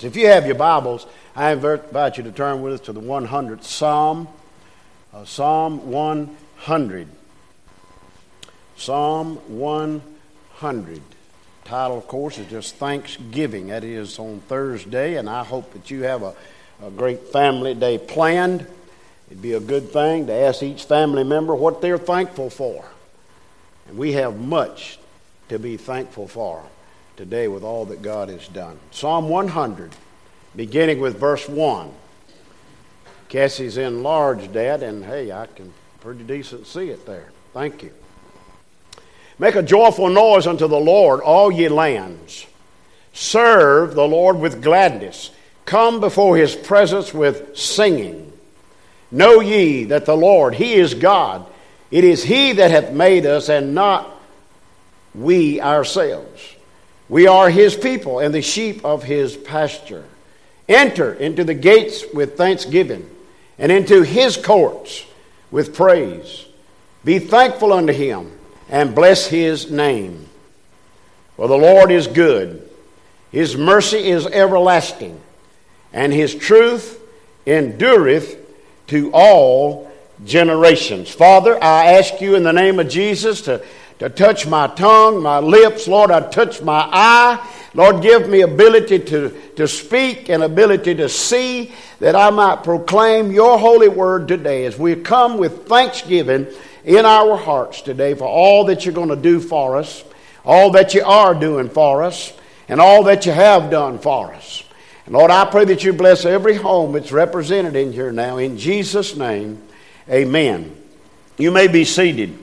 If you have your Bibles, I invite you to turn with us to the 100th Psalm, uh, Psalm 100. Psalm 100. Title, of course, is just Thanksgiving. That is on Thursday, and I hope that you have a, a great family day planned. It'd be a good thing to ask each family member what they're thankful for. And we have much to be thankful for today with all that God has done. Psalm 100, beginning with verse 1. Cassie's enlarged that, and hey, I can pretty decent see it there. Thank you. Make a joyful noise unto the Lord, all ye lands. Serve the Lord with gladness. Come before his presence with singing. Know ye that the Lord, he is God. It is he that hath made us, and not we ourselves. We are his people and the sheep of his pasture. Enter into the gates with thanksgiving and into his courts with praise. Be thankful unto him and bless his name. For the Lord is good, his mercy is everlasting, and his truth endureth to all generations. Father, I ask you in the name of Jesus to to touch my tongue, my lips. Lord, I touch my eye. Lord, give me ability to, to speak and ability to see that I might proclaim your holy word today as we come with thanksgiving in our hearts today for all that you're going to do for us, all that you are doing for us, and all that you have done for us. And Lord, I pray that you bless every home that's represented in here now. In Jesus' name, amen. You may be seated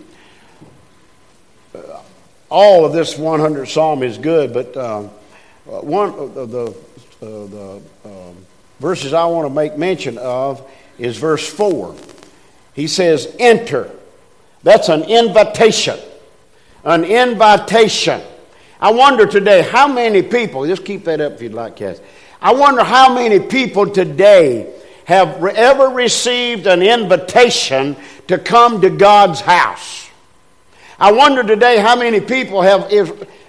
all of this 100 psalm is good, but uh, one of the, uh, the uh, verses I want to make mention of is verse 4. He says, Enter. That's an invitation. An invitation. I wonder today how many people, just keep that up if you'd like, Cass. I wonder how many people today have ever received an invitation to come to God's house. I wonder today how many people have,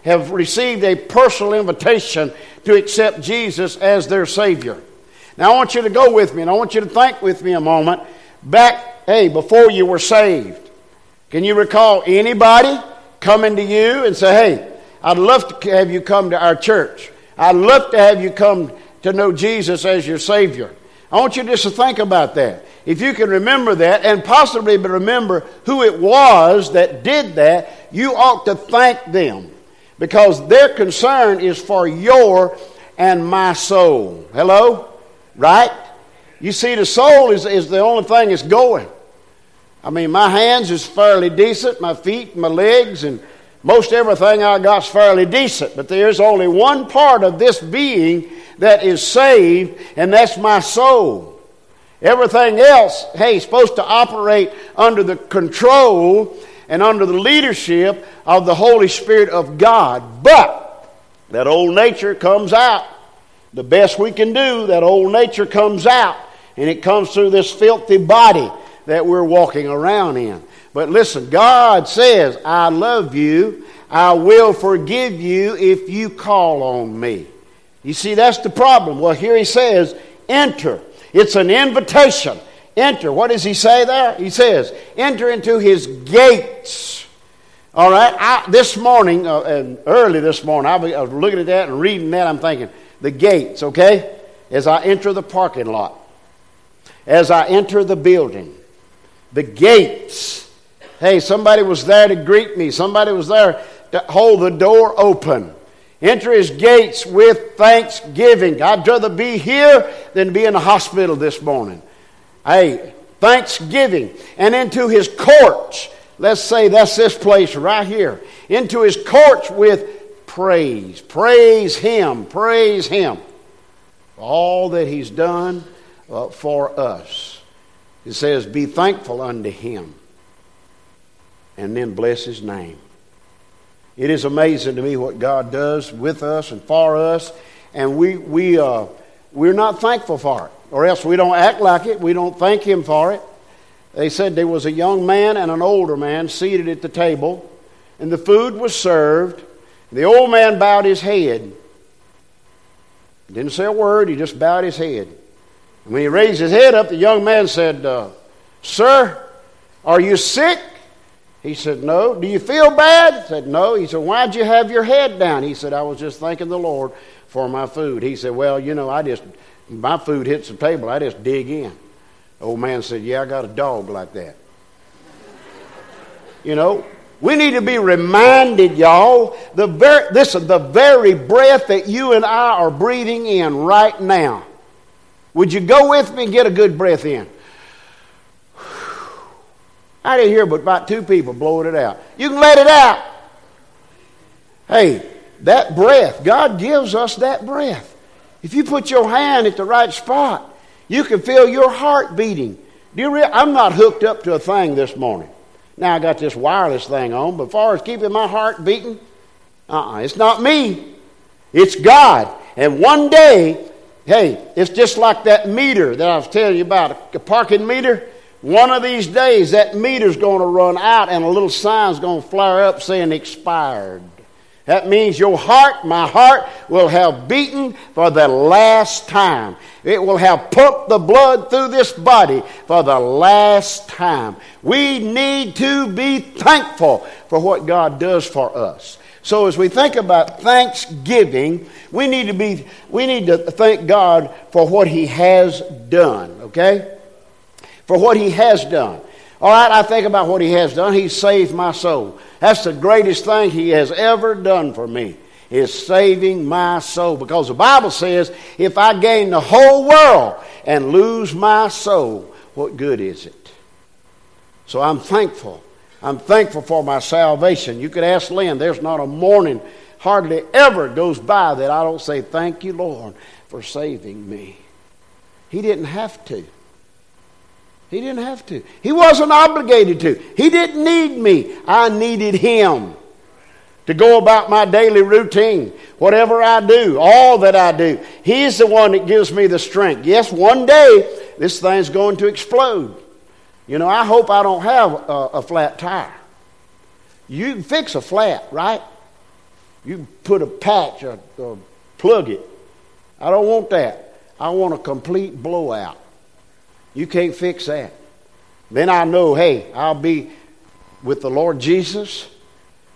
have received a personal invitation to accept Jesus as their Savior. Now, I want you to go with me and I want you to think with me a moment back, hey, before you were saved. Can you recall anybody coming to you and say, hey, I'd love to have you come to our church? I'd love to have you come to know Jesus as your Savior. I want you just to think about that. If you can remember that and possibly remember who it was that did that, you ought to thank them because their concern is for your and my soul. Hello? Right? You see, the soul is, is the only thing that's going. I mean, my hands is fairly decent, my feet, my legs, and most everything I got's fairly decent. But there's only one part of this being that is saved, and that's my soul. Everything else, hey, supposed to operate under the control and under the leadership of the Holy Spirit of God. But that old nature comes out. The best we can do, that old nature comes out. And it comes through this filthy body that we're walking around in. But listen, God says, I love you. I will forgive you if you call on me. You see, that's the problem. Well, here he says, enter. It's an invitation. Enter. What does he say there? He says, enter into his gates. All right. I, this morning, uh, and early this morning, I was looking at that and reading that. I'm thinking, the gates, okay? As I enter the parking lot, as I enter the building, the gates. Hey, somebody was there to greet me, somebody was there to hold the door open. Enter his gates with thanksgiving. I'd rather be here than be in the hospital this morning. Hey, thanksgiving. And into his courts. Let's say that's this place right here. Into his courts with praise. Praise him. Praise him. All that he's done uh, for us. It says, Be thankful unto him. And then bless his name. It is amazing to me what God does with us and for us, and we, we, uh, we're not thankful for it, or else we don't act like it. We don't thank Him for it. They said there was a young man and an older man seated at the table, and the food was served. The old man bowed his head. Didn't say a word, he just bowed his head. And when he raised his head up, the young man said, uh, Sir, are you sick? He said, No. Do you feel bad? He said, No. He said, Why'd you have your head down? He said, I was just thanking the Lord for my food. He said, Well, you know, I just, my food hits the table, I just dig in. Old man said, Yeah, I got a dog like that. you know, we need to be reminded, y'all, the very, listen, the very breath that you and I are breathing in right now. Would you go with me and get a good breath in? I didn't hear but about two people blowing it out. You can let it out. Hey, that breath, God gives us that breath. If you put your hand at the right spot, you can feel your heart beating. Do you I'm not hooked up to a thing this morning. Now I got this wireless thing on, but as far as keeping my heart beating, uh-uh, it's not me. It's God. And one day, hey, it's just like that meter that I was telling you about, a parking meter. One of these days, that meter's going to run out and a little sign's going to flare up saying expired. That means your heart, my heart, will have beaten for the last time. It will have pumped the blood through this body for the last time. We need to be thankful for what God does for us. So as we think about thanksgiving, we need to be we need to thank God for what he has done, okay? For what he has done. All right, I think about what he has done. He saved my soul. That's the greatest thing he has ever done for me is saving my soul. Because the Bible says, if I gain the whole world and lose my soul, what good is it? So I'm thankful. I'm thankful for my salvation. You could ask Lynn, there's not a morning, hardly ever goes by that I don't say, Thank you, Lord, for saving me. He didn't have to. He didn't have to. He wasn't obligated to. He didn't need me. I needed him to go about my daily routine, whatever I do, all that I do. He's the one that gives me the strength. Yes, one day this thing's going to explode. You know, I hope I don't have a, a flat tire. You can fix a flat, right? You can put a patch or, or plug it. I don't want that. I want a complete blowout. You can't fix that. Then I know, hey, I'll be with the Lord Jesus.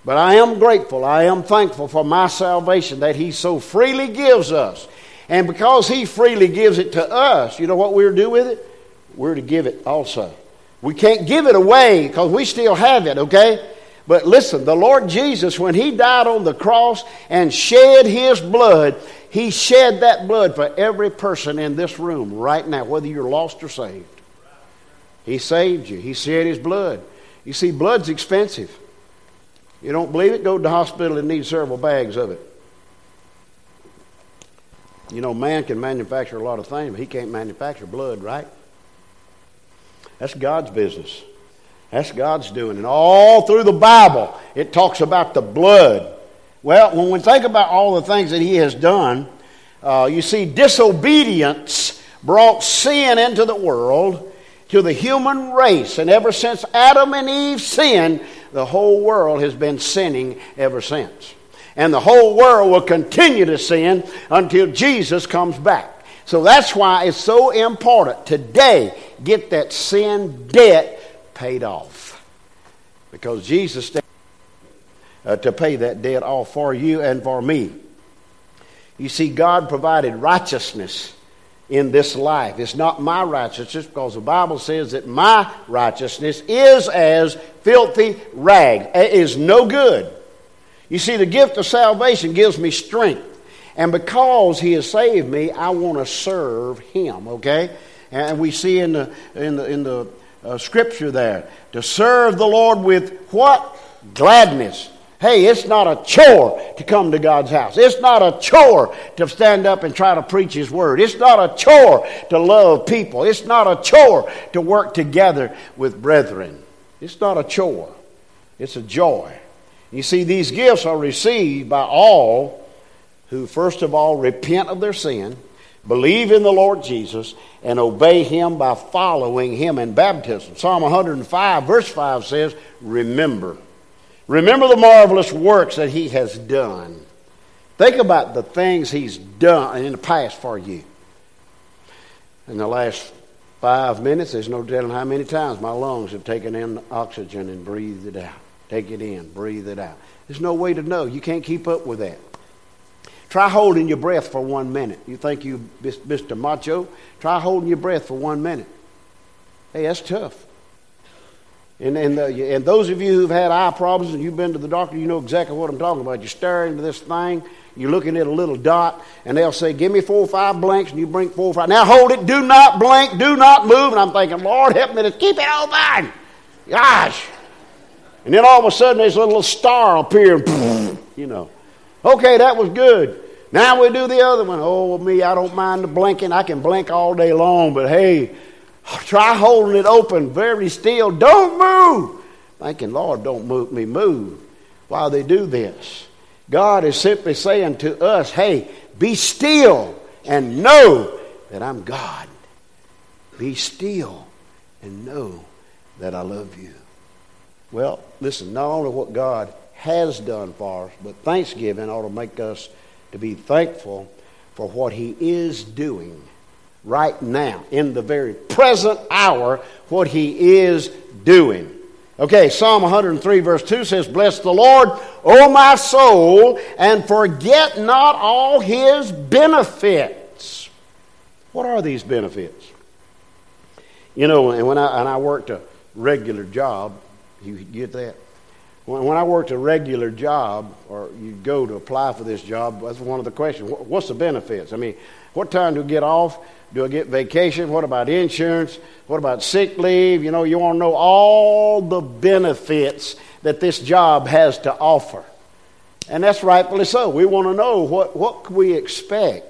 But I am grateful, I am thankful for my salvation that He so freely gives us. And because He freely gives it to us, you know what we're to do with it? We're to give it also. We can't give it away because we still have it, okay? But listen, the Lord Jesus, when He died on the cross and shed His blood, He shed that blood for every person in this room right now, whether you're lost or saved. He saved you, He shed His blood. You see, blood's expensive. You don't believe it? Go to the hospital and need several bags of it. You know, man can manufacture a lot of things, but he can't manufacture blood, right? That's God's business. That's God's doing. And all through the Bible, it talks about the blood. Well, when we think about all the things that He has done, uh, you see, disobedience brought sin into the world, to the human race. And ever since Adam and Eve sinned, the whole world has been sinning ever since. And the whole world will continue to sin until Jesus comes back. So that's why it's so important today get that sin debt paid off. Because Jesus uh, to pay that debt off for you and for me. You see, God provided righteousness in this life. It's not my righteousness because the Bible says that my righteousness is as filthy rag. It is no good. You see, the gift of salvation gives me strength. And because he has saved me, I want to serve him, okay? And we see in the, in the, in the uh, scripture there to serve the Lord with what? Gladness. Hey, it's not a chore to come to God's house. It's not a chore to stand up and try to preach His word. It's not a chore to love people. It's not a chore to work together with brethren. It's not a chore, it's a joy. You see, these gifts are received by all who, first of all, repent of their sin, believe in the Lord Jesus, and obey Him by following Him in baptism. Psalm 105, verse 5 says, Remember. Remember the marvelous works that he has done. Think about the things He's done in the past for you. In the last five minutes, there's no telling how many times my lungs have taken in oxygen and breathed it out. Take it in, breathe it out. There's no way to know. You can't keep up with that. Try holding your breath for one minute. You think you Mr. Macho? Try holding your breath for one minute. Hey, that's tough. And, and, uh, the, and those of you who've had eye problems and you've been to the doctor, you know exactly what I'm talking about. You stare into this thing, you're looking at a little dot, and they'll say, Give me four or five blinks, and you blink four or five. Now hold it, do not blink, do not move. And I'm thinking, Lord, help me to keep it open. Gosh. And then all of a sudden, there's a little star appearing, you know. Okay, that was good. Now we do the other one. Oh, me, I don't mind the blinking. I can blink all day long, but hey, try holding it open very still. Don't move. Thinking, Lord, don't move me move while they do this. God is simply saying to us, hey, be still and know that I'm God. Be still and know that I love you. Well, listen, not only what God has done for us, but thanksgiving ought to make us to be thankful for what He is doing right now, in the very present hour, what He is doing. Okay, Psalm 103, verse 2 says, Bless the Lord, O my soul, and forget not all his benefits. What are these benefits? You know, and when I, and I worked a regular job, you get that? When, I worked a regular job, or you go to apply for this job, that's one of the questions. What's the benefits? I mean, what time do I get off? Do I get vacation? What about insurance? What about sick leave? You know, you want to know all the benefits that this job has to offer. And that's rightfully so. We want to know what, what we expect.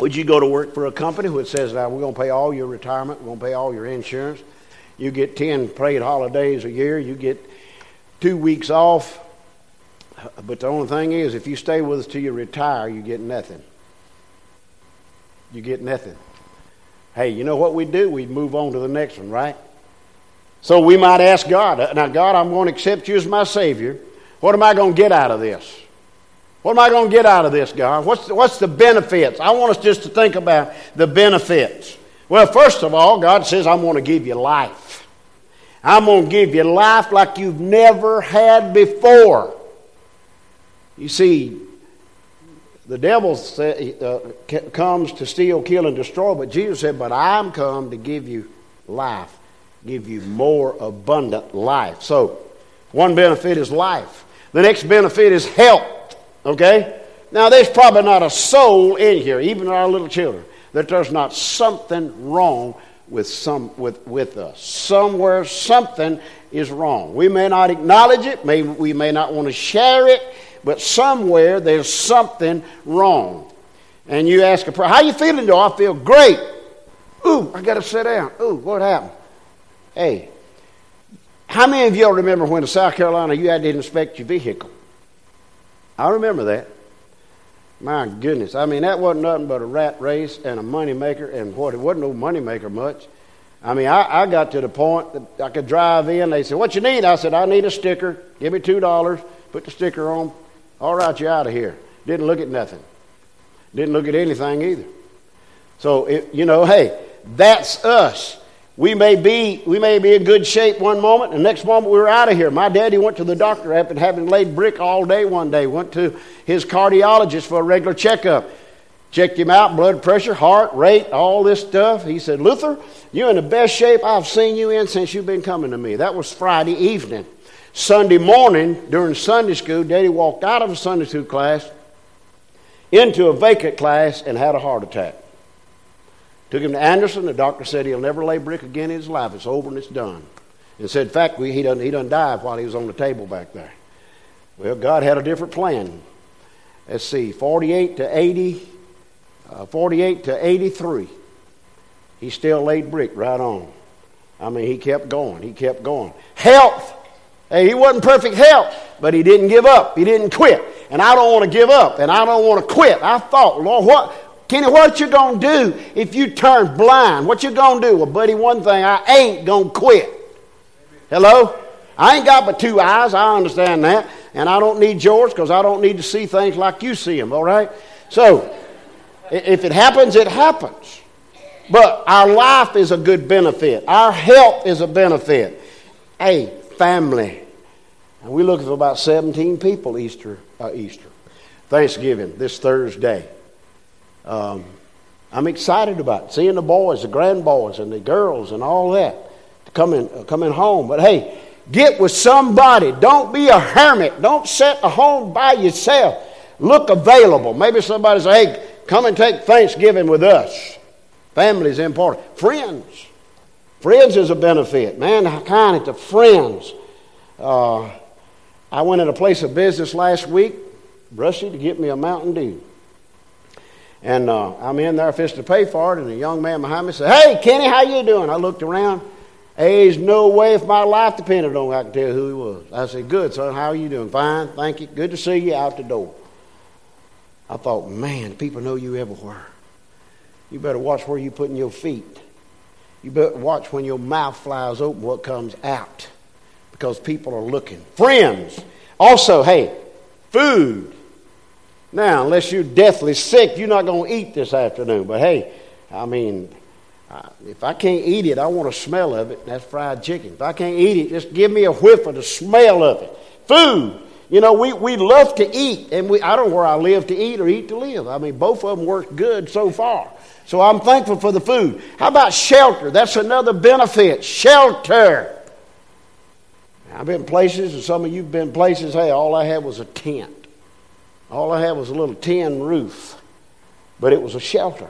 Would you go to work for a company which says, now we're going to pay all your retirement, we're going to pay all your insurance. You get 10 paid holidays a year, you get two weeks off. But the only thing is, if you stay with us till you retire, you get nothing you get nothing. Hey, you know what we do? We move on to the next one, right? So we might ask God, uh, now, God, I'm going to accept you as my Savior. What am I going to get out of this? What am I going to get out of this, God? What's the, what's the benefits? I want us just to think about the benefits. Well, first of all, God says, I'm going to give you life. I'm going to give you life like you've never had before. You see, the devil uh, comes to steal, kill, and destroy, but Jesus said, But I'm come to give you life, give you more abundant life. So, one benefit is life. The next benefit is health. Okay? Now, there's probably not a soul in here, even our little children, that there's not something wrong with, some, with, with us. Somewhere, something is wrong. We may not acknowledge it, may, we may not want to share it, but somewhere there's something wrong. And you ask a prayer, how you feeling, though? I feel great. Ooh, I got to sit down. Ooh, what happened? Hey, how many of y'all remember when in South Carolina you had to inspect your vehicle? I remember that. My goodness. I mean, that wasn't nothing but a rat race and a money maker, and what, it wasn't no money maker much. I mean, I, I got to the point that I could drive in. They said, What you need? I said, I need a sticker. Give me $2. Put the sticker on. All right, you're out of here. Didn't look at nothing. Didn't look at anything either. So, it, you know, hey, that's us. We may be we may be in good shape one moment, and the next moment we are out of here. My daddy went to the doctor after having laid brick all day one day. Went to his cardiologist for a regular checkup. Checked him out, blood pressure, heart rate, all this stuff. He said, Luther, you're in the best shape I've seen you in since you've been coming to me. That was Friday evening. Sunday morning during Sunday school, Daddy walked out of a Sunday school class into a vacant class and had a heart attack. Took him to Anderson. The doctor said he'll never lay brick again in his life. It's over and it's done. And said, in fact, we, he, done, he done died while he was on the table back there. Well, God had a different plan. Let's see, 48 to 80, uh, 48 to 83. He still laid brick right on. I mean, he kept going. He kept going. Health Hey, he wasn't perfect health, but he didn't give up. He didn't quit. And I don't want to give up, and I don't want to quit. I thought, Lord, what, Kenny, what you gonna do if you turn blind? What you gonna do? Well, buddy, one thing, I ain't gonna quit. Hello? I ain't got but two eyes. I understand that. and I don't need yours because I don't need to see things like you see them, all right? So, if it happens, it happens. But our life is a good benefit. Our health is a benefit. Hey, family. And we're looking for about 17 people Easter, uh, Easter, Thanksgiving this Thursday. Um, I'm excited about seeing the boys, the grandboys, and the girls, and all that coming uh, coming home. But hey, get with somebody. Don't be a hermit. Don't sit at home by yourself. Look available. Maybe somebody say, "Hey, come and take Thanksgiving with us." Family is important. Friends. Friends is a benefit. Man, how kind of to friends. Uh, I went in a place of business last week, Brushy, to get me a Mountain Dew. And uh, I'm in there fixing to pay for it, and a young man behind me said, Hey, Kenny, how you doing? I looked around. There's no way if my life depended on it, I could tell who he was. I said, Good, son. How are you doing? Fine. Thank you. Good to see you out the door. I thought, man, people know you everywhere. You better watch where you're putting your feet. You better watch when your mouth flies open what comes out because people are looking. Friends. Also, hey, food. Now, unless you're deathly sick, you're not going to eat this afternoon. But hey, I mean, if I can't eat it, I want a smell of it. That's fried chicken. If I can't eat it, just give me a whiff of the smell of it. Food. You know, we, we love to eat, and we, I don't know where I live to eat or eat to live. I mean, both of them work good so far. So I'm thankful for the food. How about shelter? That's another benefit. Shelter. I've been places, and some of you've been places, hey, all I had was a tent. All I had was a little tin roof, but it was a shelter.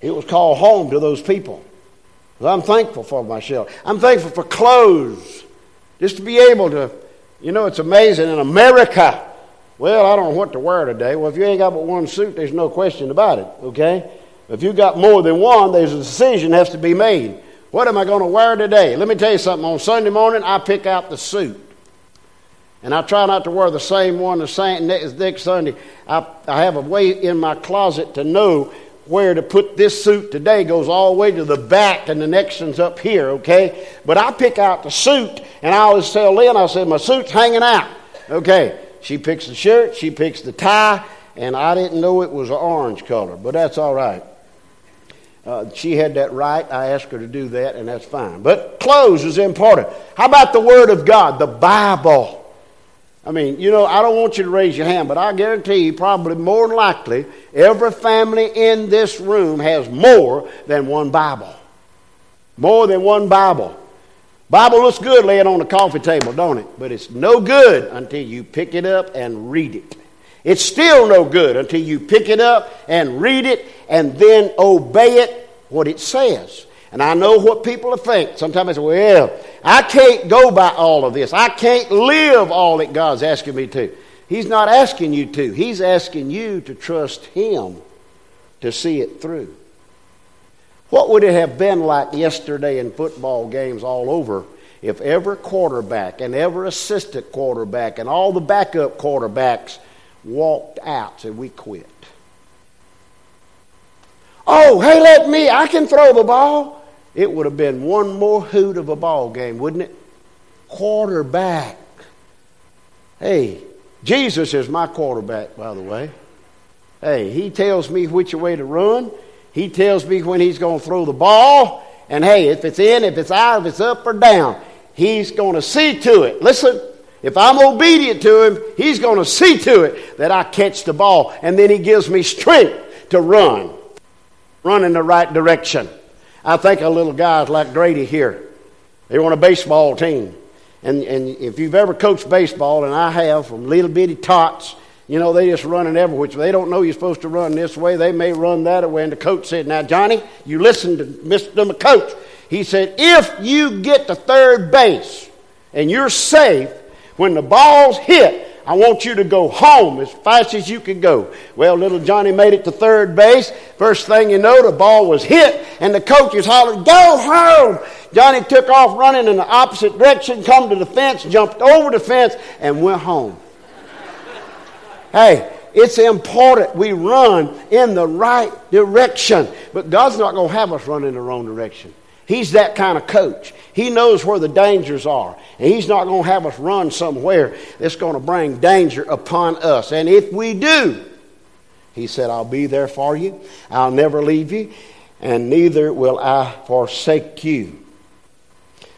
It was called home to those people. I'm thankful for my shelter. I'm thankful for clothes. Just to be able to, you know, it's amazing in America. Well, I don't know what to wear today. Well, if you ain't got but one suit, there's no question about it, okay? If you got more than one, there's a decision has to be made. What am I going to wear today? Let me tell you something. On Sunday morning, I pick out the suit. And I try not to wear the same one the same next Sunday. I, I have a way in my closet to know where to put this suit today goes all the way to the back and the next one's up here, okay? But I pick out the suit and I always tell Lynn, I said, my suit's hanging out. Okay. She picks the shirt, she picks the tie, and I didn't know it was an orange color, but that's all right. Uh, she had that right. I asked her to do that, and that's fine. But clothes is important. How about the Word of God, the Bible? I mean, you know, I don't want you to raise your hand, but I guarantee you, probably more than likely, every family in this room has more than one Bible. More than one Bible. Bible looks good laying on the coffee table, don't it? But it's no good until you pick it up and read it. It's still no good until you pick it up and read it and then obey it what it says. And I know what people think. Sometimes they say, well, I can't go by all of this. I can't live all that God's asking me to. He's not asking you to. He's asking you to trust Him to see it through. What would it have been like yesterday in football games all over if every quarterback and every assistant quarterback and all the backup quarterbacks walked out said we quit. Oh, hey, let me, I can throw the ball. It would have been one more hoot of a ball game, wouldn't it? Quarterback. Hey, Jesus is my quarterback, by the way. Hey, he tells me which way to run. He tells me when he's going to throw the ball. And hey, if it's in, if it's out, if it's up or down, he's going to see to it. Listen, if I'm obedient to him, he's going to see to it that I catch the ball. And then he gives me strength to run, run in the right direction. I think of little guys like Grady here. They were on a baseball team. And, and if you've ever coached baseball, and I have, from little bitty tots, you know, they just running every which They don't know you're supposed to run this way. They may run that way. And the coach said, Now, Johnny, you listen to Mr. The coach. He said, If you get to third base and you're safe, when the ball's hit, I want you to go home as fast as you can go. Well, little Johnny made it to third base. First thing you know, the ball was hit, and the coach is hollering, Go home! Johnny took off running in the opposite direction, come to the fence, jumped over the fence, and went home. hey, it's important we run in the right direction. But God's not going to have us run in the wrong direction. He's that kind of coach. He knows where the dangers are. And He's not going to have us run somewhere that's going to bring danger upon us. And if we do, He said, I'll be there for you. I'll never leave you. And neither will I forsake you.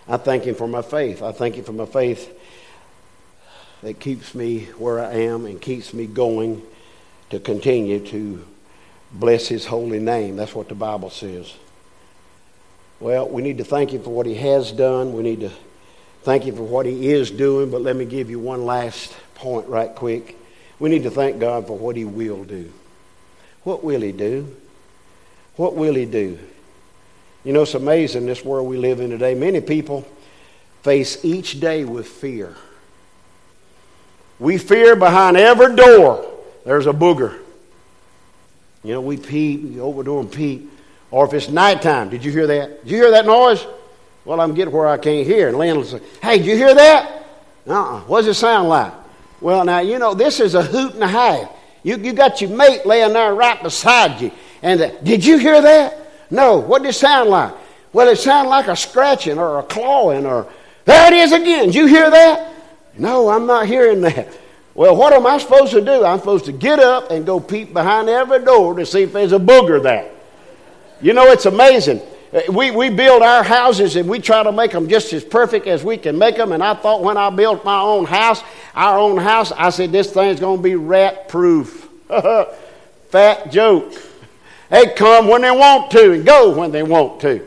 I thank Him for my faith. I thank Him for my faith that keeps me where I am and keeps me going to continue to bless His holy name. That's what the Bible says. Well, we need to thank Him for what He has done. We need to thank Him for what He is doing. But let me give you one last point, right quick. We need to thank God for what He will do. What will He do? What will He do? You know, it's amazing this world we live in today. Many people face each day with fear. We fear behind every door there's a booger. You know, we peep, we open the door and peep. Or if it's nighttime, did you hear that? Did you hear that noise? Well, I'm getting where I can't hear. And Lynn will say, Hey, did you hear that? Uh-uh. What does it sound like? Well, now, you know, this is a hoot and a half. You, you got your mate laying there right beside you. And uh, did you hear that? No. What did it sound like? Well, it sounded like a scratching or a clawing or, there it is again. Did you hear that? No, I'm not hearing that. Well, what am I supposed to do? I'm supposed to get up and go peep behind every door to see if there's a booger there. You know, it's amazing. Uh, we, we build our houses and we try to make them just as perfect as we can make them. And I thought when I built my own house, our own house, I said, this thing's going to be rat proof. Fat joke. They come when they want to and go when they want to.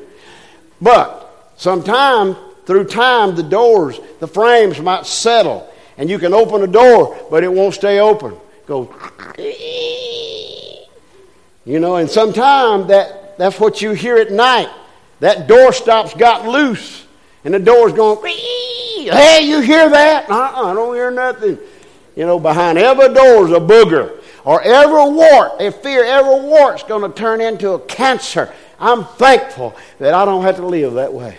But sometime, through time, the doors, the frames might settle. And you can open the door, but it won't stay open. Go. You know, and sometime that that's what you hear at night. That door stops got loose, and the door's going, hey, you hear that? Uh-uh, I don't hear nothing. You know, behind every door's a booger. Or every wart, they fear every wart's going to turn into a cancer. I'm thankful that I don't have to live that way.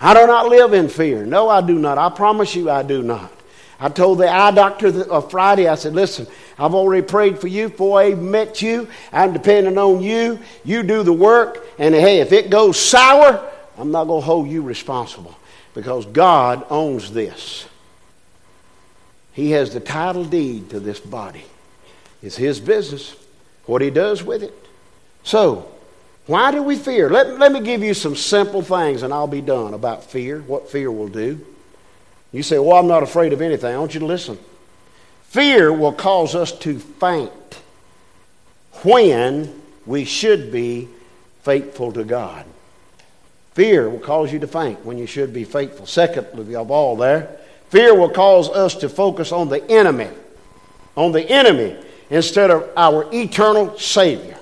I do not live in fear. No, I do not. I promise you I do not. I told the eye doctor on uh, Friday, I said, listen, I've already prayed for you before I met you. I'm depending on you. You do the work. And hey, if it goes sour, I'm not going to hold you responsible because God owns this. He has the title deed to this body. It's His business, what He does with it. So, why do we fear? Let, let me give you some simple things and I'll be done about fear, what fear will do. You say, Well, I'm not afraid of anything. I want you to listen. Fear will cause us to faint when we should be faithful to God. Fear will cause you to faint when you should be faithful. Secondly, of all there, fear will cause us to focus on the enemy, on the enemy instead of our eternal Savior.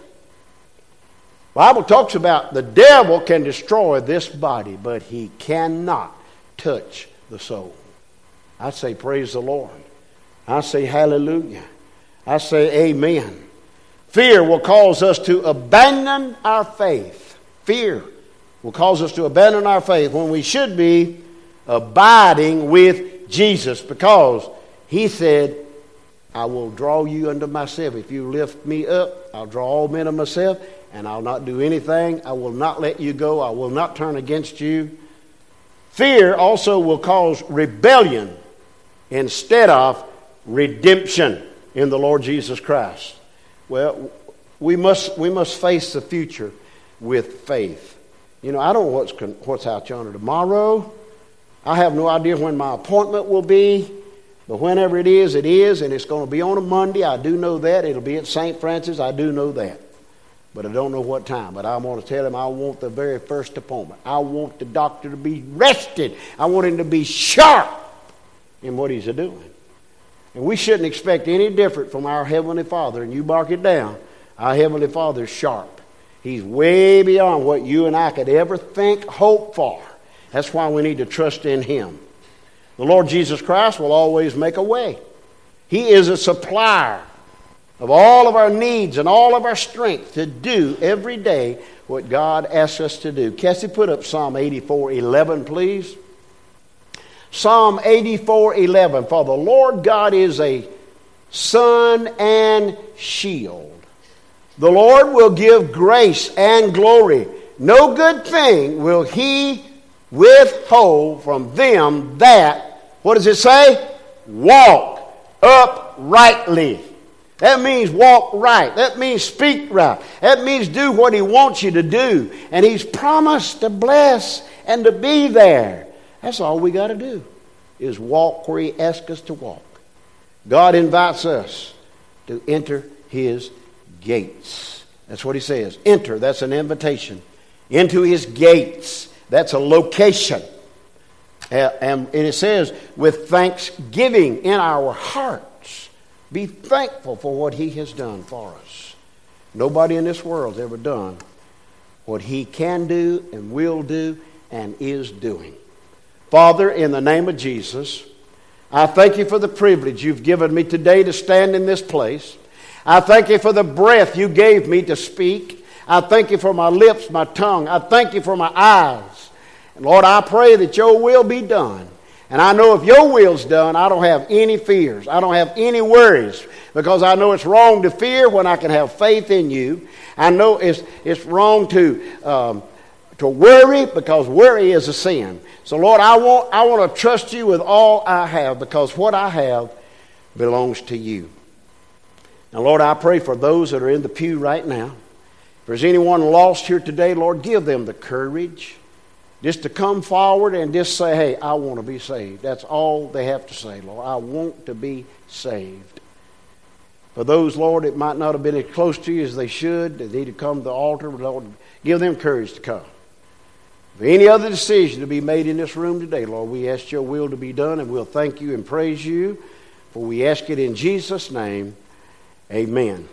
Bible talks about the devil can destroy this body, but he cannot touch the soul. I say, Praise the Lord. I say, Hallelujah. I say, Amen. Fear will cause us to abandon our faith. Fear will cause us to abandon our faith when we should be abiding with Jesus because He said, I will draw you unto myself. If you lift me up, I'll draw all men to myself, and I'll not do anything. I will not let you go. I will not turn against you. Fear also will cause rebellion instead of redemption in the Lord Jesus Christ. Well, we must, we must face the future with faith. You know, I don't know what's, what's out yonder tomorrow. I have no idea when my appointment will be, but whenever it is, it is, and it's going to be on a Monday. I do know that. It'll be at St. Francis. I do know that. But I don't know what time. But I want to tell him I want the very first appointment. I want the doctor to be rested. I want him to be sharp in what he's doing. And we shouldn't expect any different from our Heavenly Father. And you mark it down. Our Heavenly Father is sharp. He's way beyond what you and I could ever think, hope for. That's why we need to trust in Him. The Lord Jesus Christ will always make a way. He is a supplier of all of our needs and all of our strength to do every day what God asks us to do. Cassie, put up Psalm 84 11, please. Psalm 84 11. For the Lord God is a sun and shield. The Lord will give grace and glory. no good thing will he withhold from them that, what does it say? Walk uprightly. That means walk right. That means speak right. That means do what He wants you to do. And He's promised to bless and to be there. That's all we got to do is walk where He asks us to walk. God invites us to enter His gates. That's what He says. Enter, that's an invitation. Into His gates, that's a location. And it says, with thanksgiving in our hearts, be thankful for what He has done for us. Nobody in this world has ever done what He can do and will do and is doing. Father, in the name of Jesus, I thank you for the privilege you've given me today to stand in this place. I thank you for the breath you gave me to speak. I thank you for my lips, my tongue. I thank you for my eyes. And Lord, I pray that your will be done. And I know if your will's done, I don't have any fears. I don't have any worries because I know it's wrong to fear when I can have faith in you. I know it's, it's wrong to, um, to worry because worry is a sin. So, Lord, I want, I want to trust you with all I have because what I have belongs to you. Now, Lord, I pray for those that are in the pew right now. If there's anyone lost here today, Lord, give them the courage just to come forward and just say, hey, I want to be saved. That's all they have to say, Lord. I want to be saved. For those, Lord, that might not have been as close to you as they should, they need to come to the altar, Lord, give them courage to come. For any other decision to be made in this room today, Lord, we ask your will to be done, and we'll thank you and praise you. For we ask it in Jesus' name. Amen.